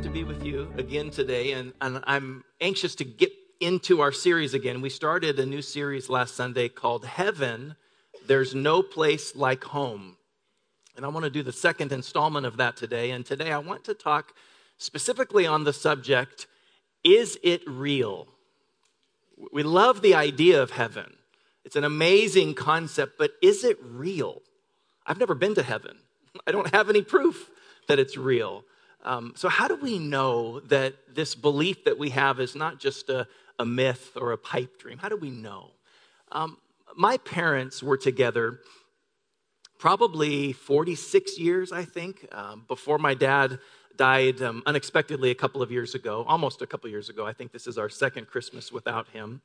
good to be with you again today, and, and I'm anxious to get into our series again. We started a new series last Sunday called Heaven, There's No Place Like Home. And I want to do the second installment of that today. And today I want to talk specifically on the subject Is it real? We love the idea of heaven, it's an amazing concept, but is it real? I've never been to heaven, I don't have any proof that it's real. Um, so, how do we know that this belief that we have is not just a, a myth or a pipe dream? How do we know? Um, my parents were together probably 46 years, I think, um, before my dad died um, unexpectedly a couple of years ago, almost a couple years ago. I think this is our second Christmas without him.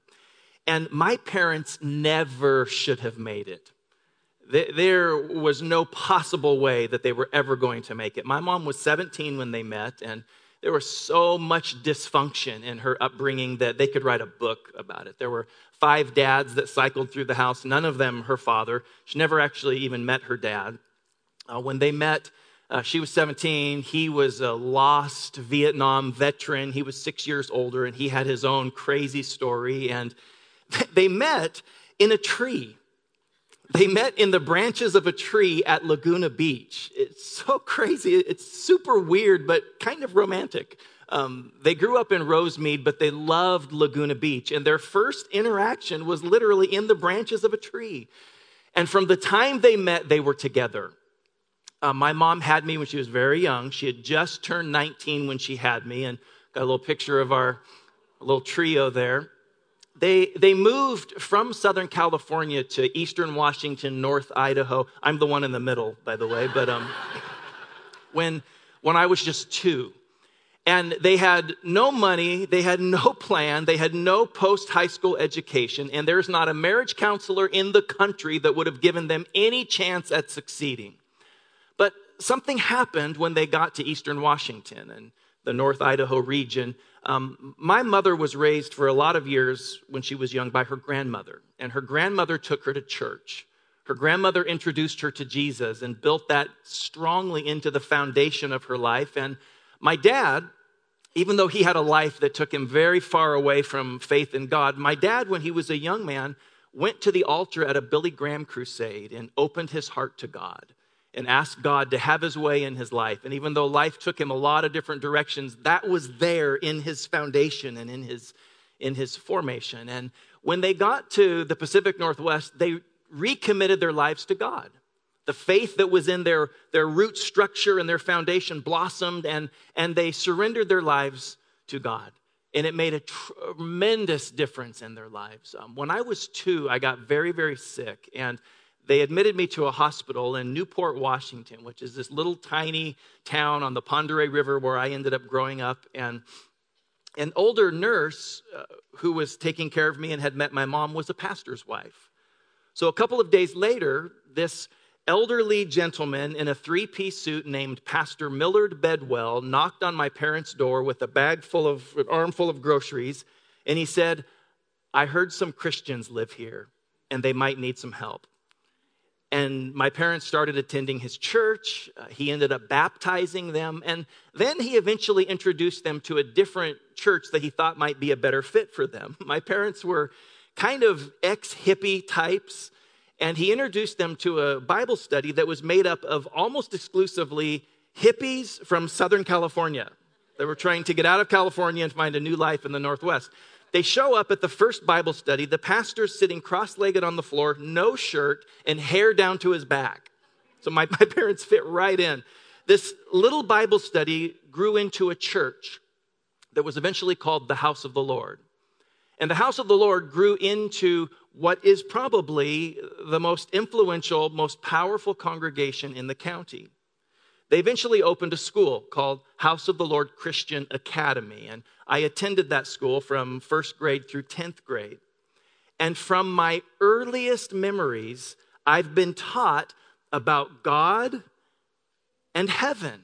And my parents never should have made it. There was no possible way that they were ever going to make it. My mom was 17 when they met, and there was so much dysfunction in her upbringing that they could write a book about it. There were five dads that cycled through the house, none of them her father. She never actually even met her dad. Uh, when they met, uh, she was 17. He was a lost Vietnam veteran. He was six years older, and he had his own crazy story. And they met in a tree. They met in the branches of a tree at Laguna Beach. It's so crazy. It's super weird, but kind of romantic. Um, they grew up in Rosemead, but they loved Laguna Beach. And their first interaction was literally in the branches of a tree. And from the time they met, they were together. Uh, my mom had me when she was very young. She had just turned 19 when she had me, and got a little picture of our little trio there they, they moved from Southern California to Eastern Washington, North Idaho. I'm the one in the middle, by the way, but um, when, when I was just two. And they had no money, they had no plan, they had no post high school education, and there's not a marriage counselor in the country that would have given them any chance at succeeding. But something happened when they got to Eastern Washington and the North Idaho region um, my mother was raised for a lot of years when she was young by her grandmother, and her grandmother took her to church. Her grandmother introduced her to Jesus and built that strongly into the foundation of her life. And my dad, even though he had a life that took him very far away from faith in God, my dad, when he was a young man, went to the altar at a Billy Graham crusade and opened his heart to God and asked God to have his way in his life. And even though life took him a lot of different directions, that was there in his foundation and in his, in his formation. And when they got to the Pacific Northwest, they recommitted their lives to God. The faith that was in their, their root structure and their foundation blossomed, and, and they surrendered their lives to God. And it made a tremendous difference in their lives. Um, when I was two, I got very, very sick. And they admitted me to a hospital in Newport, Washington, which is this little tiny town on the Oreille River where I ended up growing up. And an older nurse uh, who was taking care of me and had met my mom was a pastor's wife. So a couple of days later, this elderly gentleman in a three piece suit named Pastor Millard Bedwell knocked on my parents' door with a bag full of, an armful of groceries, and he said, I heard some Christians live here and they might need some help. And my parents started attending his church. Uh, he ended up baptizing them. And then he eventually introduced them to a different church that he thought might be a better fit for them. My parents were kind of ex hippie types. And he introduced them to a Bible study that was made up of almost exclusively hippies from Southern California. They were trying to get out of California and find a new life in the Northwest. They show up at the first Bible study. The pastor's sitting cross legged on the floor, no shirt, and hair down to his back. So my, my parents fit right in. This little Bible study grew into a church that was eventually called the House of the Lord. And the House of the Lord grew into what is probably the most influential, most powerful congregation in the county. They eventually opened a school called House of the Lord Christian Academy. And I attended that school from first grade through 10th grade. And from my earliest memories, I've been taught about God and heaven.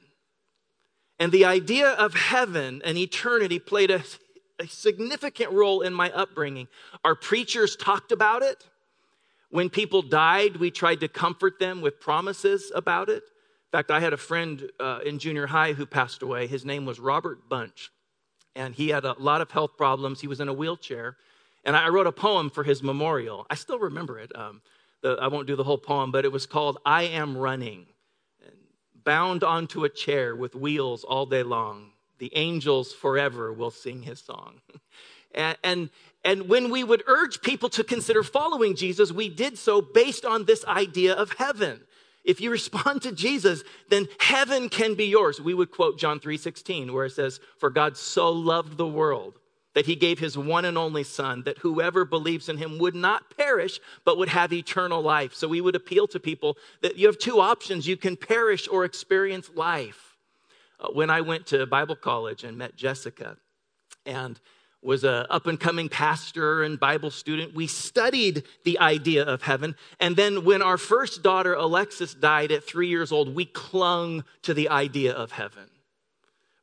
And the idea of heaven and eternity played a, a significant role in my upbringing. Our preachers talked about it. When people died, we tried to comfort them with promises about it. Fact, I had a friend uh, in junior high who passed away. His name was Robert Bunch, and he had a lot of health problems. He was in a wheelchair, and I wrote a poem for his memorial. I still remember it. Um, the, I won't do the whole poem, but it was called I Am Running. Bound onto a chair with wheels all day long, the angels forever will sing his song. and, and, and when we would urge people to consider following Jesus, we did so based on this idea of heaven. If you respond to Jesus, then heaven can be yours. We would quote John 3:16 where it says, "For God so loved the world that he gave his one and only son that whoever believes in him would not perish but would have eternal life. So we would appeal to people that you have two options. You can perish or experience life. Uh, when i went to bible college and met jessica and was a up and coming pastor and bible student we studied the idea of heaven and then when our first daughter alexis died at 3 years old we clung to the idea of heaven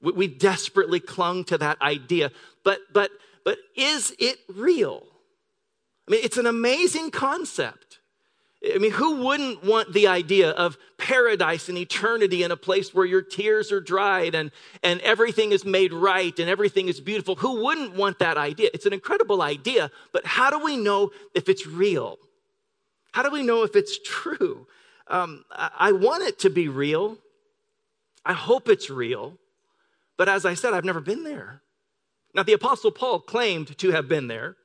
we desperately clung to that idea. But, but, but is it real? I mean, it's an amazing concept. I mean, who wouldn't want the idea of paradise and eternity in a place where your tears are dried and, and everything is made right and everything is beautiful? Who wouldn't want that idea? It's an incredible idea, but how do we know if it's real? How do we know if it's true? Um, I, I want it to be real. I hope it's real. But as I said, I've never been there. Now, the Apostle Paul claimed to have been there.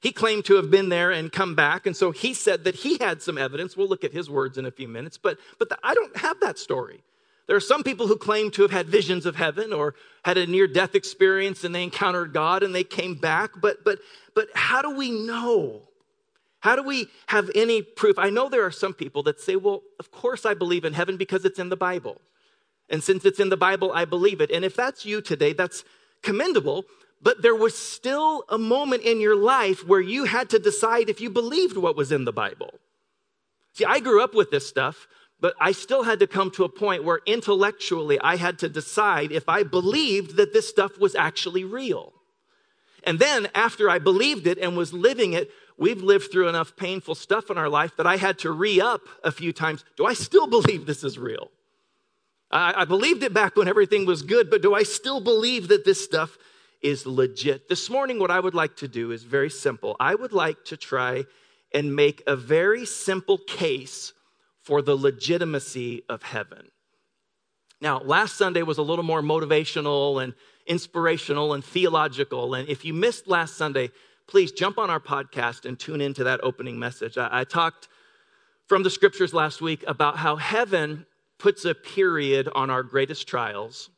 He claimed to have been there and come back. And so he said that he had some evidence. We'll look at his words in a few minutes. But, but the, I don't have that story. There are some people who claim to have had visions of heaven or had a near death experience and they encountered God and they came back. But, but, but how do we know? How do we have any proof? I know there are some people that say, well, of course I believe in heaven because it's in the Bible. And since it's in the Bible, I believe it. And if that's you today, that's commendable. But there was still a moment in your life where you had to decide if you believed what was in the Bible. See, I grew up with this stuff, but I still had to come to a point where intellectually I had to decide if I believed that this stuff was actually real. And then after I believed it and was living it, we've lived through enough painful stuff in our life that I had to re up a few times. Do I still believe this is real? I, I believed it back when everything was good, but do I still believe that this stuff is legit? This morning, what I would like to do is very simple. I would like to try and make a very simple case for the legitimacy of heaven. Now, last Sunday was a little more motivational and inspirational and theological. And if you missed last Sunday, please jump on our podcast and tune into that opening message. I, I talked from the scriptures last week about how heaven puts a period on our greatest trials,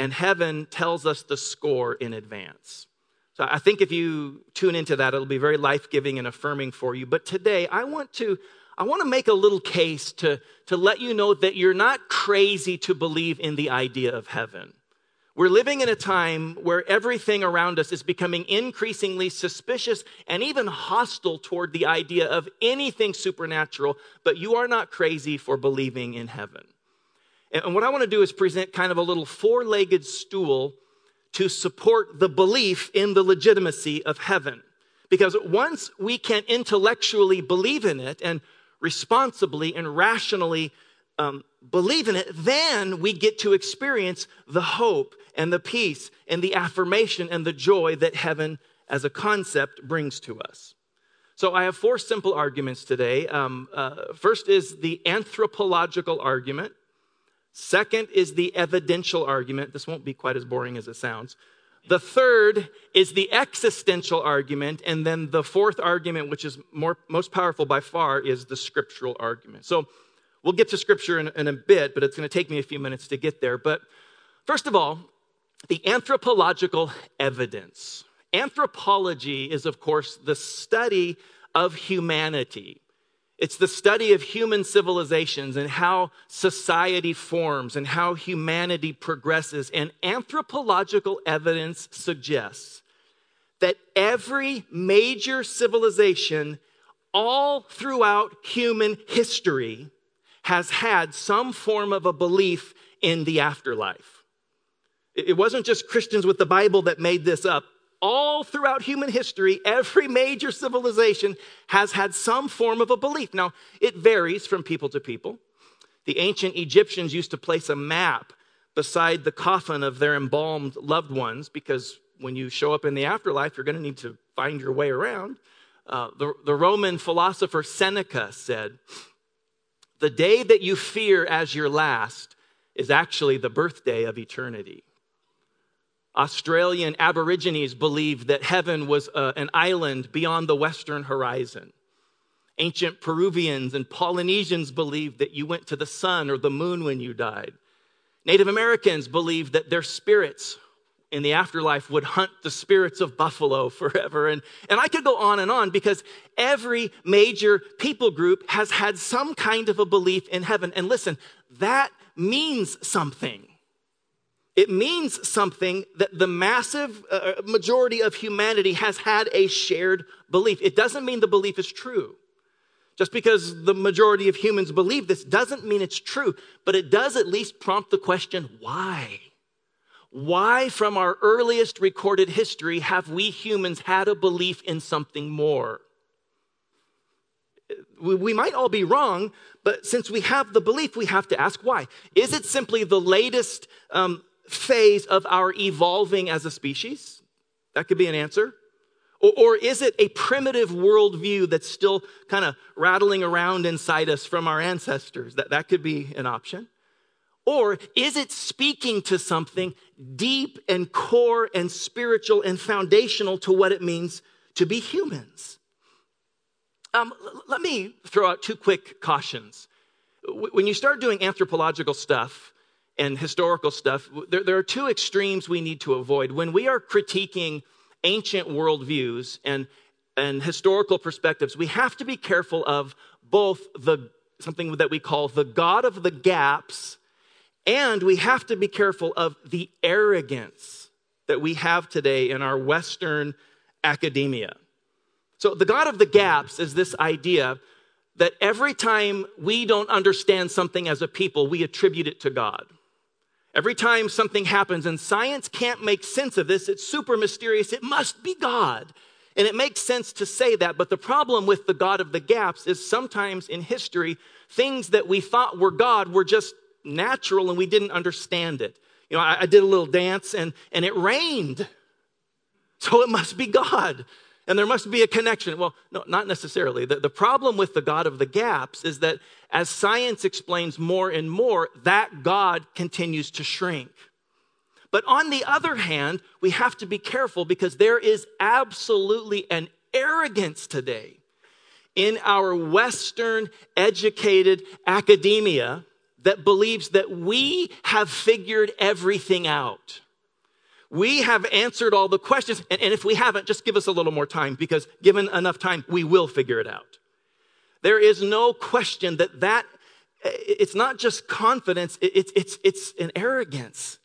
and heaven tells us the score in advance. So I think if you tune into that, it'll be very life giving and affirming for you. But today, I want to. I want to make a little case to, to let you know that you're not crazy to believe in the idea of heaven. We're living in a time where everything around us is becoming increasingly suspicious and even hostile toward the idea of anything supernatural, but you are not crazy for believing in heaven. And what I want to do is present kind of a little four legged stool to support the belief in the legitimacy of heaven. Because once we can intellectually believe in it and responsibly and rationally um, believe in it, then we get to experience the hope and the peace and the affirmation and the joy that heaven as a concept brings to us. So I have four simple arguments today. Um, uh, first is the anthropological argument. Second is the evidential argument. This won't be quite as boring as it sounds. The third is the existential argument. And then the fourth argument, which is more, most powerful by far, is the scriptural argument. So we'll get to scripture in, in a bit, but it's going to take me a few minutes to get there. But first of all, the anthropological evidence. Anthropology is, of course, the study of humanity. It's the study of human civilizations and how society forms and how humanity progresses. And anthropological evidence suggests that every major civilization, all throughout human history, has had some form of a belief in the afterlife. It wasn't just Christians with the Bible that made this up. All throughout human history, every major civilization has had some form of a belief. Now, it varies from people to people. The ancient Egyptians used to place a map beside the coffin of their embalmed loved ones because when you show up in the afterlife, you're going to need to find your way around. Uh, the, the Roman philosopher Seneca said, The day that you fear as your last is actually the birthday of eternity. Australian Aborigines believed that heaven was uh, an island beyond the western horizon. Ancient Peruvians and Polynesians believed that you went to the sun or the moon when you died. Native Americans believed that their spirits in the afterlife would hunt the spirits of buffalo forever. And, and I could go on and on because every major people group has had some kind of a belief in heaven. And listen, that means something. It means something that the massive uh, uh majority of humanity has had a shared belief. It doesn't mean the belief is true. Just because the majority of humans believe this doesn't mean it's true, but it does at least prompt the question why? Why, from our earliest recorded history, have we humans had a belief in something more? We might all be wrong, but since we have the belief, we have to ask why. Is it simply the latest um, phase of our evolving as a species? That could be an answer. Or, or is it a primitive worldview that's still kind of rattling around inside us from our ancestors? That, that could be an option. Or is it speaking to something deep and core and spiritual and foundational to what it means to be humans? Um, let me throw out two quick cautions. When you start doing anthropological stuff and historical stuff, there, there are two extremes we need to avoid. When we are critiquing ancient worldviews and, and historical perspectives, we have to be careful of both the something that we call the God of the gaps, and we have to be careful of the arrogance that we have today in our Western academia. So, the God of the gaps is this idea that every time we don't understand something as a people, we attribute it to God. Every time something happens and science can't make sense of this, it's super mysterious, it must be God. And it makes sense to say that, but the problem with the God of the gaps is sometimes in history, things that we thought were God were just natural and we didn't understand it. You know, I, I did a little dance and, and it rained. So it must be God and there must be a connection. Well, no, not necessarily. The, the problem with the God of the gaps is that as science explains more and more, that God continues to shrink. But on the other hand, we have to be careful because there is absolutely an arrogance today in our Western educated academia that believes that we have figured everything out. We have answered all the questions. And, and if we haven't, just give us a little more time because given enough time, we will figure it out. There is no question that that, it's not just confidence, it's, it's, it's an arrogance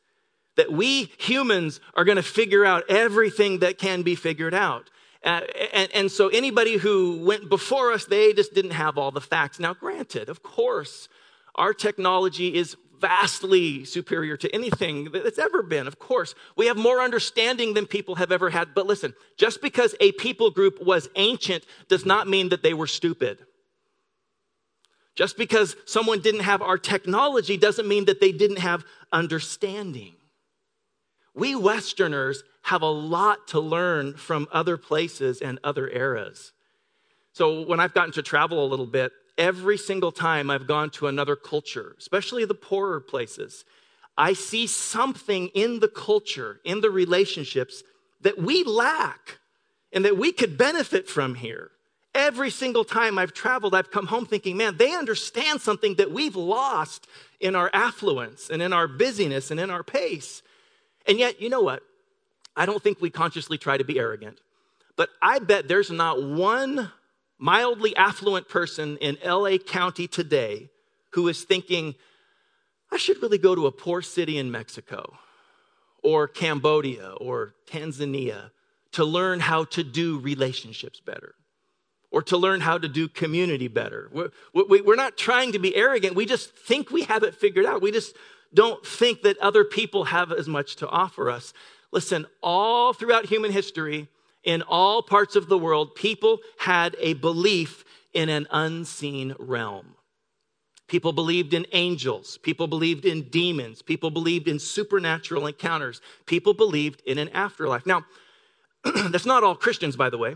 that we humans are going to figure out everything that can be figured out. Uh, and, and so anybody who went before us, they just didn't have all the facts. Now, granted, of course, our technology is vastly superior to anything that's ever been, of course. We have more understanding than people have ever had. But listen, just because a people group was ancient does not mean that they were stupid. Just because someone didn't have our technology doesn't mean that they didn't have understanding. We Westerners have a lot to learn from other places and other eras. So when I've gotten to travel a little bit, every single time I've gone to another culture, especially the poorer places, I see something in the culture, in the relationships that we lack and that we could benefit from here. Every single time I've traveled, I've come home thinking, man, they understand something that we've lost in our affluence and in our busyness and in our pace. And yet, you know what? I don't think we consciously try to be arrogant, but I bet there's not one mildly affluent person in LA County today who is thinking, I should really go to a poor city in Mexico or Cambodia or Tanzania to learn how to do relationships better or to learn how to do community better. We're, we're, not trying to be arrogant. We just think we have it figured out. We just don't think that other people have as much to offer us. Listen, all throughout human history, in all parts of the world, people had a belief in an unseen realm. People believed in angels. People believed in demons. People believed in supernatural encounters. People believed in an afterlife. Now, that's not all Christians, by the way.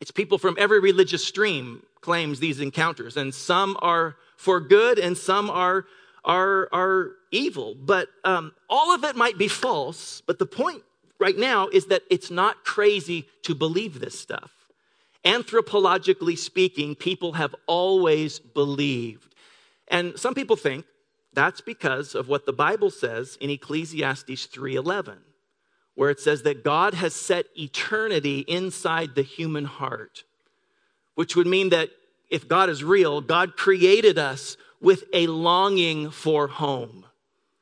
It's people from every religious stream claims these encounters, and some are for good and some are are are evil. But um, all of it might be false. But the point right now is that it's not crazy to believe this stuff. Anthropologically speaking, people have always believed and some people think that's because of what the Bible says in Ecclesiastes 3:11, where it says that God has set eternity inside the human heart, which would mean that if God is real, God created us with a longing for home.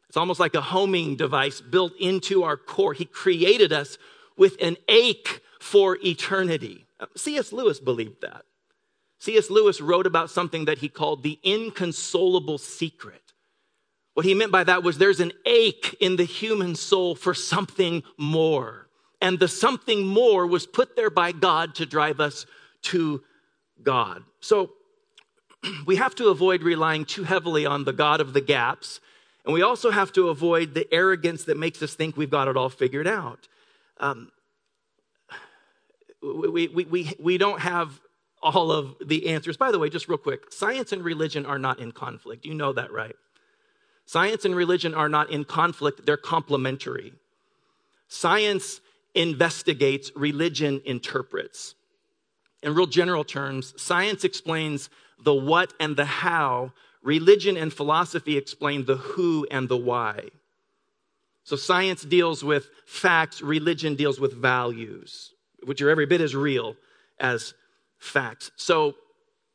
It's almost like a homing device built into our core. He created us with an ache for eternity. Uh, C.S. Lewis believed that. C.S. Lewis wrote about something that he called the inconsolable secret. What he meant by that was there's an ache in the human soul for something more. And the something more was put there by God to drive us to God. So we have to avoid relying too heavily on the God of the gaps. And we also have to avoid the arrogance that makes us think we've got it all figured out. Um, we, we, we, we don't have all of the answers. By the way, just real quick science and religion are not in conflict. You know that, right? Science and religion are not in conflict, they're complementary. Science investigates, religion interprets. In real general terms, science explains the what and the how, religion and philosophy explain the who and the why. So science deals with facts, religion deals with values, which are every bit as real as facts. So,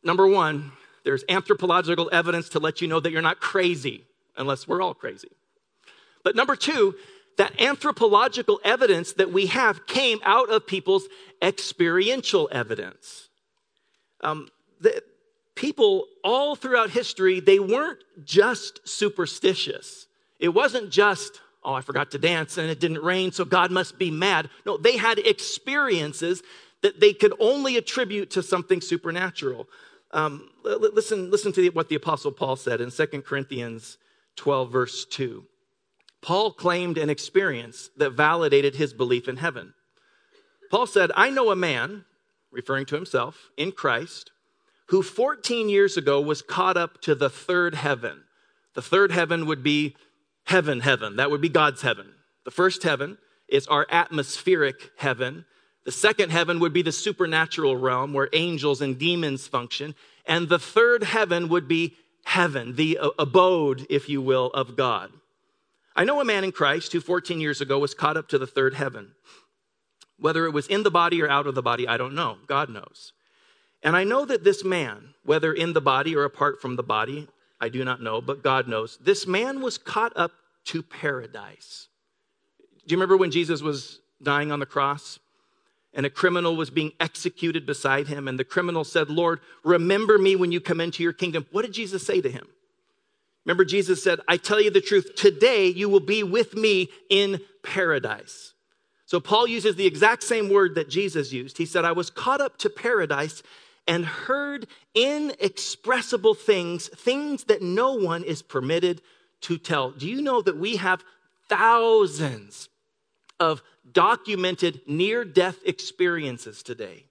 number one, there's anthropological evidence to let you know that you're not crazy, unless we're all crazy. But number two, that anthropological evidence that we have came out of people's experiential evidence. Um, the, people all throughout history, they weren't just superstitious. It wasn't just, oh, I forgot to dance and it didn't rain, so God must be mad. No, they had experiences that they could only attribute to something supernatural. Um, listen, listen to what the Apostle Paul said in 2 Corinthians 12, verse 2. Paul claimed an experience that validated his belief in heaven. Paul said, I know a man, referring to himself, in Christ, who 14 years ago was caught up to the third heaven. The third heaven would be heaven, heaven. That would be God's heaven. The first heaven is our atmospheric heaven. The second heaven would be the supernatural realm where angels and demons function. And the third heaven would be heaven, the uh, abode, if you will, of God. I know a man in Christ who 14 years ago was caught up to the third heaven. Whether it was in the body or out of the body, I don't know. God knows. And I know that this man, whether in the body or apart from the body, I do not know, but God knows, this man was caught up to paradise. Do you remember when Jesus was dying on the cross? and a criminal was being executed beside him. And the criminal said, Lord, remember me when you come into your kingdom. What did Jesus say to him? Remember, Jesus said, I tell you the truth, today you will be with me in paradise. So Paul uses the exact same word that Jesus used. He said, I was caught up to paradise and heard inexpressible things, things that no one is permitted to tell. Do you know that we have thousands of documented near death experiences today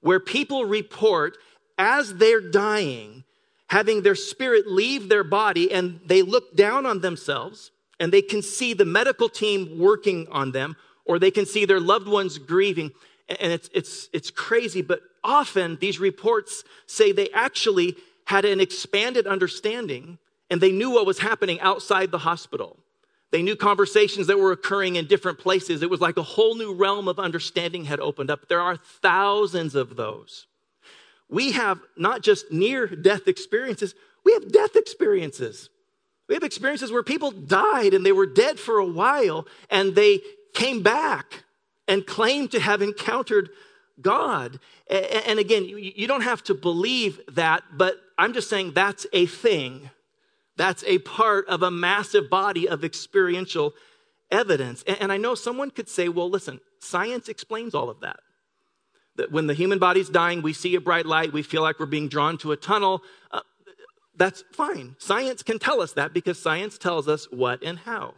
where people report as they're dying, having their spirit leave their body, and they look down on themselves and they can see the medical team working on them, or they can see their loved ones grieving. And it's, it's, it's crazy, but often these reports say they actually had an expanded understanding and they knew what was happening outside the hospital. They knew conversations that were occurring in different places. It was like a whole new realm of understanding had opened up. There are thousands of those. We have not just near death experiences, we have death experiences. We have experiences where people died and they were dead for a while and they came back and claimed to have encountered God. And again, you don't have to believe that, but I'm just saying that's a thing that's a part of a massive body of experiential evidence. And I know someone could say, well, listen, science explains all of that. That when the human body's dying, we see a bright light, we feel like we're being drawn to a tunnel. Uh, That's fine. Science can tell us that because science tells us what and how.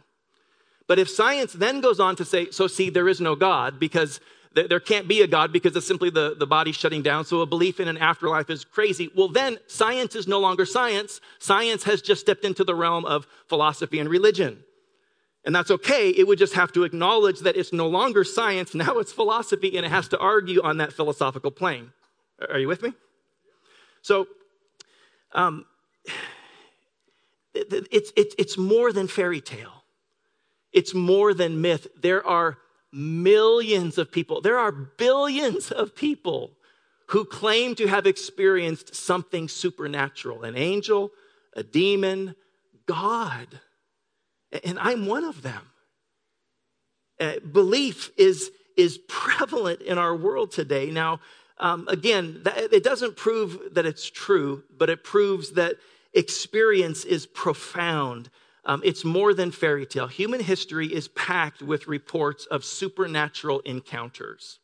But if science then goes on to say, so see, there is no God because there can't be a God because it's simply the, the body shutting down. So a belief in an afterlife is crazy. Well, then science is no longer science. Science has just stepped into the realm of philosophy and religion. And that's okay. It would just have to acknowledge that it's no longer science. Now it's philosophy and it has to argue on that philosophical plane. Are you with me? So, um, it's, it's, it's more than fairy tale. It's more than myth. There are millions of people, there are billions of people who claim to have experienced something supernatural an angel, a demon, God. And I'm one of them. Uh, belief is, is prevalent in our world today. Now, um, again, that, it doesn't prove that it's true, but it proves that experience is profound. Um, it's more than fairy tale. Human history is packed with reports of supernatural encounters.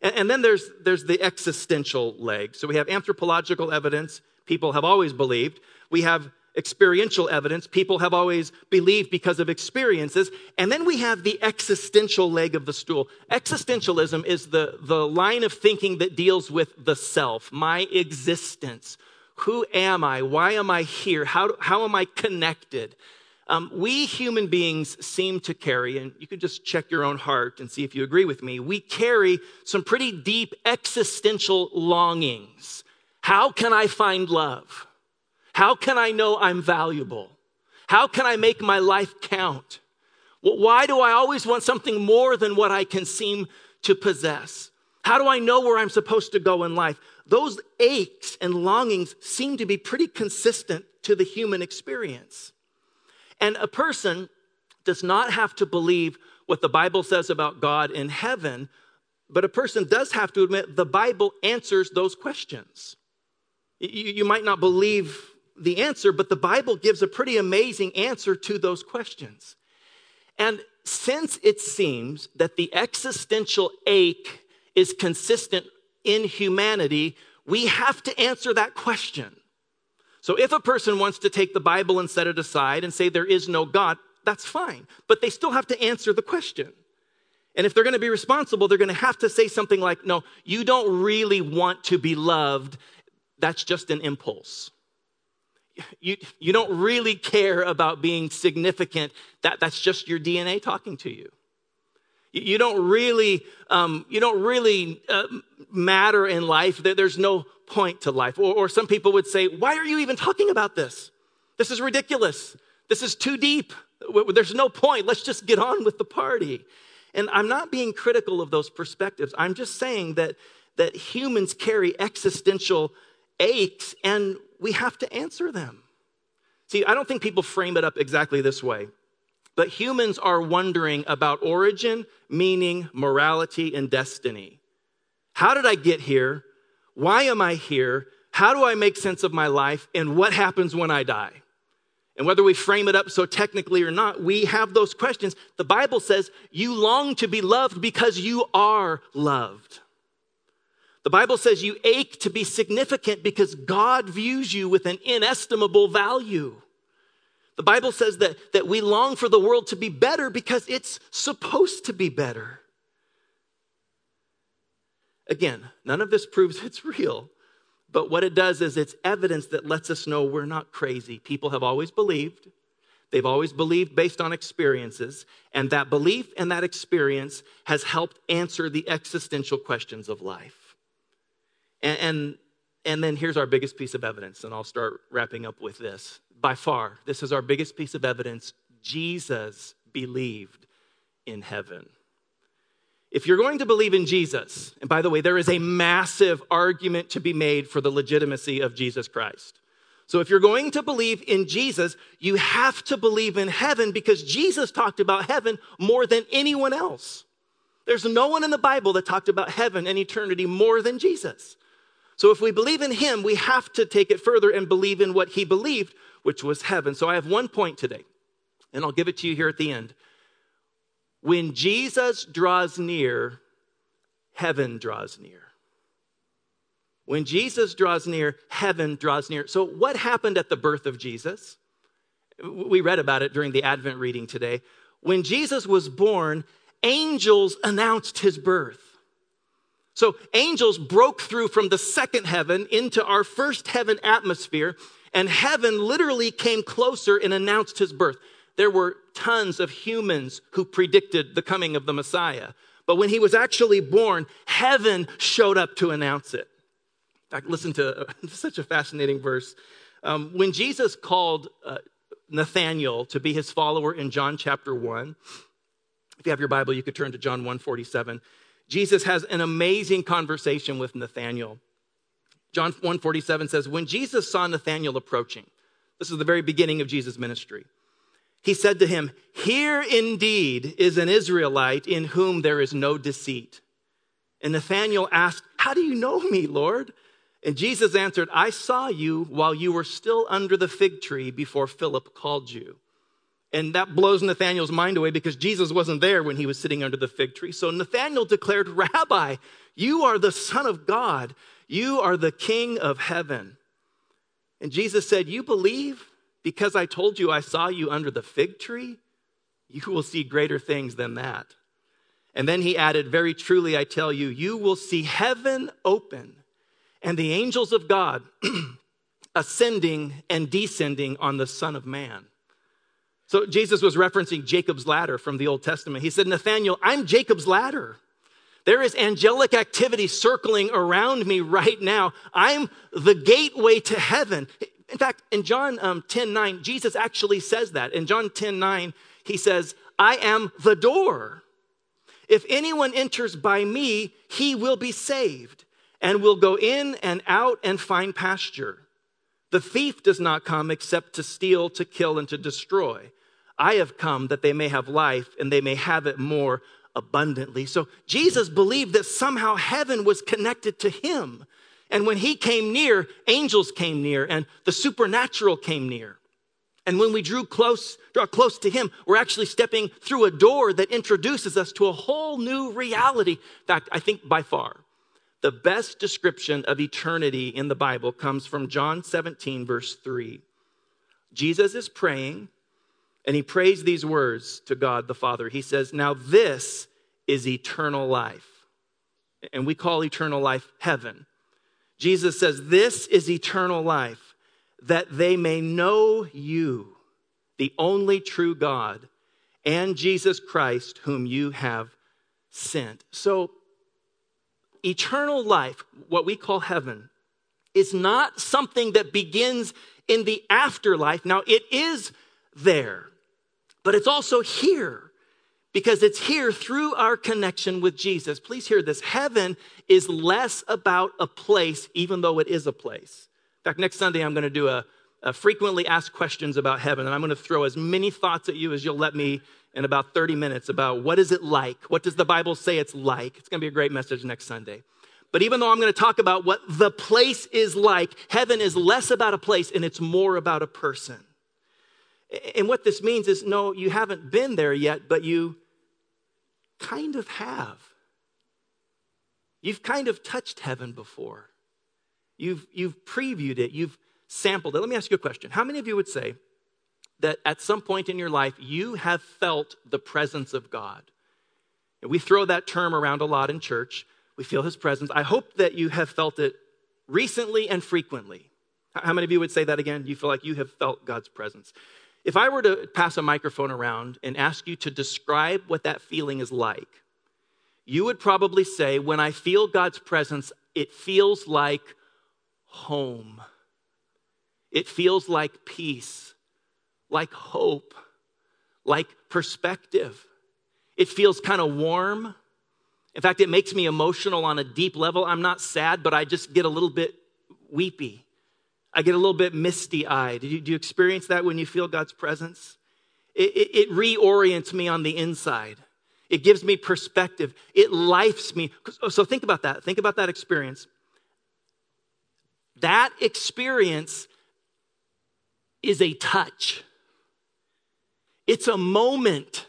And, and then there's, there's the existential leg. So we have anthropological evidence, people have always believed. We have experiential evidence, people have always believed because of experiences. And then we have the existential leg of the stool. Existentialism is the, the line of thinking that deals with the self, my existence. Who am I? Why am I here? How, how am I connected? Um, we human beings seem to carry, and you can just check your own heart and see if you agree with me, we carry some pretty deep existential longings. How can I find love? How can I know I'm valuable? How can I make my life count? Why do I always want something more than what I can seem to possess? How do I know where I'm supposed to go in life? Those aches and longings seem to be pretty consistent to the human experience. And a person does not have to believe what the Bible says about God in heaven, but a person does have to admit the Bible answers those questions. You, you, might not believe the answer, but the Bible gives a pretty amazing answer to those questions. And since it seems that the existential ache is consistent in humanity, we have to answer that question. So if a person wants to take the Bible and set it aside and say there is no God, that's fine. But they still have to answer the question. And if they're going to be responsible, they're going to have to say something like, no, you don't really want to be loved. That's just an impulse. You, you don't really care about being significant. That, that's just your DNA talking to you. You don't really, um, you don't really uh, matter in life. There's no point to life. Or, or some people would say, Why are you even talking about this? This is ridiculous. This is too deep. There's no point. Let's just get on with the party. And I'm not being critical of those perspectives. I'm just saying that, that humans carry existential aches and we have to answer them. See, I don't think people frame it up exactly this way, but humans are wondering about origin, meaning, morality, and destiny. How did I get here? Why am I here? How do I make sense of my life? And what happens when I die? And whether we frame it up so technically or not, we have those questions. The Bible says you long to be loved because you are loved. The Bible says you ache to be significant because God views you with an inestimable value. The Bible says that, that we long for the world to be better because it's supposed to be better. Again, none of this proves it's real, but what it does is it's evidence that lets us know we're not crazy. People have always believed. They've always believed based on experiences, and that belief and that experience has helped answer the existential questions of life. And, and, and then here's our biggest piece of evidence, and I'll start wrapping up with this. By far, this is our biggest piece of evidence Jesus believed in heaven. If you're going to believe in Jesus, and by the way, there is a massive argument to be made for the legitimacy of Jesus Christ. So if you're going to believe in Jesus, you have to believe in heaven because Jesus talked about heaven more than anyone else. There's no one in the Bible that talked about heaven and eternity more than Jesus. So if we believe in him, we have to take it further and believe in what he believed, which was heaven. So I have one point today, and I'll give it to you here at the end. When Jesus draws near, heaven draws near. When Jesus draws near, heaven draws near. So, what happened at the birth of Jesus? We read about it during the Advent reading today. When Jesus was born, angels announced his birth. So, angels broke through from the second heaven into our first heaven atmosphere, and heaven literally came closer and announced his birth. There were tons of humans who predicted the coming of the Messiah. But when he was actually born, heaven showed up to announce it. In fact, listen to such a fascinating verse. Um, when Jesus called uh, Nathanael to be his follower in John chapter 1, if you have your Bible, you could turn to John 147. Jesus has an amazing conversation with Nathanael. John 147 says, When Jesus saw Nathanael approaching, this is the very beginning of Jesus' ministry he said to him, Here indeed is an Israelite in whom there is no deceit. And Nathanael asked, How do you know me, Lord? And Jesus answered, I saw you while you were still under the fig tree before Philip called you. And that blows Nathanael's mind away because Jesus wasn't there when he was sitting under the fig tree. So Nathanael declared, Rabbi, you are the Son of God. You are the King of heaven. And Jesus said, You believe? Because I told you I saw you under the fig tree, you will see greater things than that. And then he added, Very truly, I tell you, you will see heaven open and the angels of God ascending and descending on the Son of Man. So Jesus was referencing Jacob's ladder from the Old Testament. He said, Nathanael, I'm Jacob's ladder. There is angelic activity circling around me right now. I'm the gateway to heaven. In fact, in John um, 10 9, Jesus actually says that. In John 10 9, he says, I am the door. If anyone enters by me, he will be saved and will go in and out and find pasture. The thief does not come except to steal, to kill, and to destroy. I have come that they may have life and they may have it more abundantly. So Jesus believed that somehow heaven was connected to him. And when he came near, angels came near and the supernatural came near. And when we drew close, draw close to him, we're actually stepping through a door that introduces us to a whole new reality. In fact, I think by far, the best description of eternity in the Bible comes from John 17, verse 3. Jesus is praying, and he prays these words to God the Father. He says, Now this is eternal life. And we call eternal life heaven. Jesus says, This is eternal life, that they may know you, the only true God, and Jesus Christ, whom you have sent. So, eternal life, what we call heaven, is not something that begins in the afterlife. Now, it is there, but it's also here because it's here through our connection with Jesus. Please hear this. Heaven is less about a place, even though it is a place. In fact, next Sunday, I'm going to do a, a frequently asked questions about heaven, and I'm going to throw as many thoughts at you as you'll let me in about 30 minutes about what is it like? What does the Bible say it's like? It's going to be a great message next Sunday. But even though I'm going to talk about what the place is like, heaven is less about a place and it's more about a person. And what this means is no, you haven't been there yet, but you kind of have. You've kind of touched heaven before. You've, you've previewed it, you've sampled it. Let me ask you a question. How many of you would say that at some point in your life you have felt the presence of God? And we throw that term around a lot in church. We feel his presence. I hope that you have felt it recently and frequently. How many of you would say that again? You feel like you have felt God's presence. If I were to pass a microphone around and ask you to describe what that feeling is like, you would probably say, When I feel God's presence, it feels like home. It feels like peace, like hope, like perspective. It feels kind of warm. In fact, it makes me emotional on a deep level. I'm not sad, but I just get a little bit weepy. I get a little bit misty eyed. Do, do you, experience that when you feel God's presence? It, it, it reorients me on the inside. It gives me perspective. It lifes me. Oh, so think about that. Think about that experience. That experience is a touch. It's a moment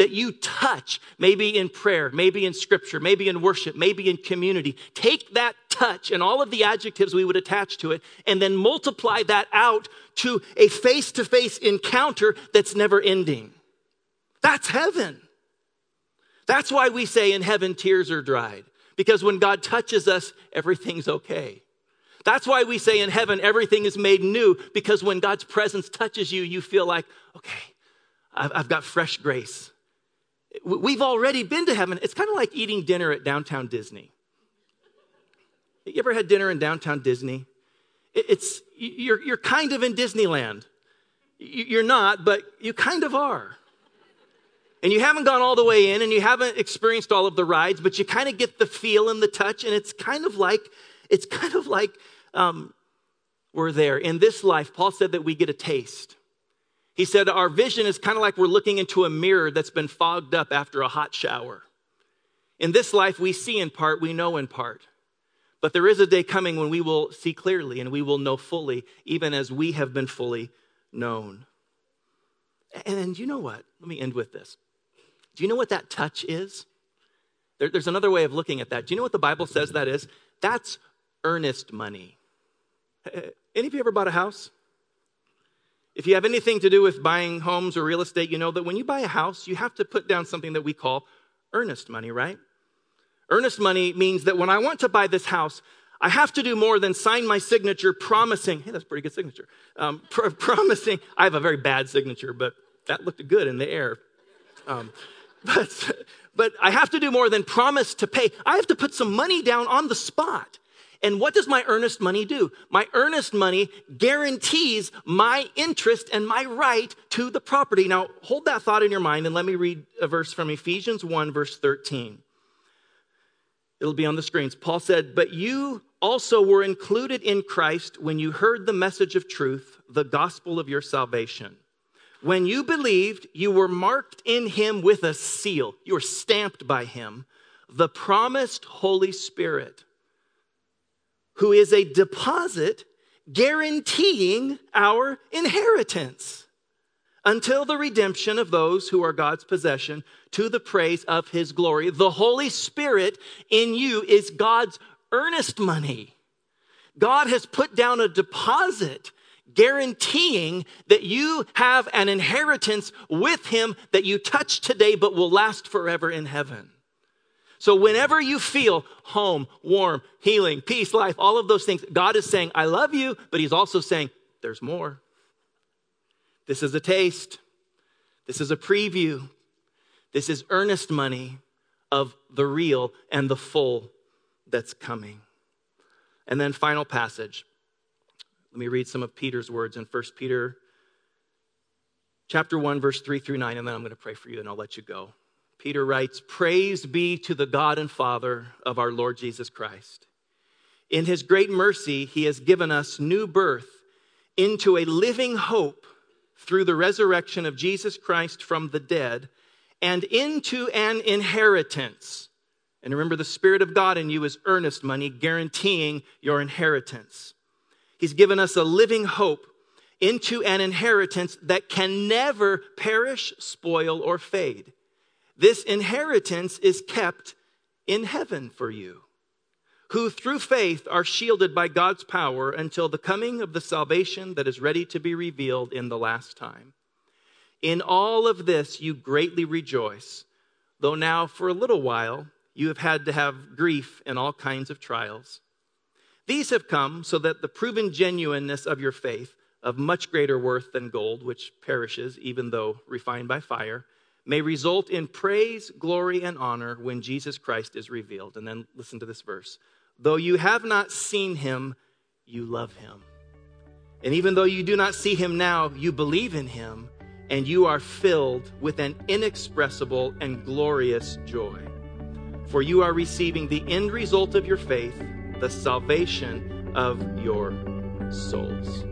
that you touch, maybe in prayer, maybe in scripture, maybe in worship, maybe in community, take that touch and all of the adjectives we would attach to it, and then multiply that out to a face to face encounter that's never ending. That's heaven. That's why we say in heaven tears are dried, because when God touches us, everything's okay. That's why we say in heaven everything is made new, because when God's presence touches you, you feel like, okay, I've, I've got fresh grace. We've already been to heaven. It's kind of like eating dinner at downtown Disney. You ever had dinner in downtown Disney? It's, you're, you're kind of in Disneyland. You're not, but you kind of are. And you haven't gone all the way in and you haven't experienced all of the rides, but you kind of get the feel and the touch, and it's kind of like, it's kind of like um, we're there. In this life, Paul said that we get a taste. He said our vision is kind of like we're looking into a mirror that's been fogged up after a hot shower. In this life, we see in part, we know in part. But there is a day coming when we will see clearly and we will know fully, even as we have been fully known. And you know what? Let me end with this. Do you know what that touch is? There, there's another way of looking at that. Do you know what the Bible says that is? That's earnest money. Any of you ever bought a house? If you have anything to do with buying homes or real estate, you know that when you buy a house, you have to put down something that we call earnest money, right? Earnest money means that when I want to buy this house, I have to do more than sign my signature promising, hey, that's a pretty good signature, um, pr- promising, I have a very bad signature, but that looked good in the air. Um, but, but I have to do more than promise to pay. I have to put some money down on the spot. And what does my earnest money do? My earnest money guarantees my interest and my right to the property. Now, hold that thought in your mind and let me read a verse from Ephesians 1, verse 13. It'll be on the screens. Paul said, But you also were included in Christ when you heard the message of truth, the gospel of your salvation. When you believed, you were marked in him with a seal. You were stamped by him, the promised Holy Spirit, who is a deposit guaranteeing our inheritance until the redemption of those who are God's possession to the praise of his glory. The Holy Spirit in you is God's earnest money. God has put down a deposit guaranteeing that you have an inheritance with him that you touch today but will last forever in heaven. So whenever you feel home, warm, healing, peace, life, all of those things, God is saying, I love you, but he's also saying, there's more. This is a taste. This is a preview. This is earnest money of the real and the full that's coming. And then final passage. Let me read some of Peter's words in 1 Peter chapter 1 verse 3 through 9 and then I'm going to pray for you and I'll let you go. Peter writes, "Praise be to the God and Father of our Lord Jesus Christ. In his great mercy he has given us new birth into a living hope through the resurrection of Jesus Christ from the dead and into an inheritance." And remember, the Spirit of God in you is earnest money, guaranteeing your inheritance. He's given us a living hope into an inheritance that can never perish, spoil, or fade. This inheritance is kept in heaven for you, who through faith are shielded by God's power until the coming of the salvation that is ready to be revealed in the last time. In all of this, you greatly rejoice, though now for a little while you have had to have grief in all kinds of trials these have come so that the proven genuineness of your faith, of much greater worth than gold, which perishes even though refined by fire, may result in praise, glory, and honor when Jesus Christ is revealed. And then listen to this verse. Though you have not seen him, you love him. And even though you do not see him now, you believe in him, and you are filled with an inexpressible and glorious joy. For you are receiving the end result of your faith the salvation of your souls.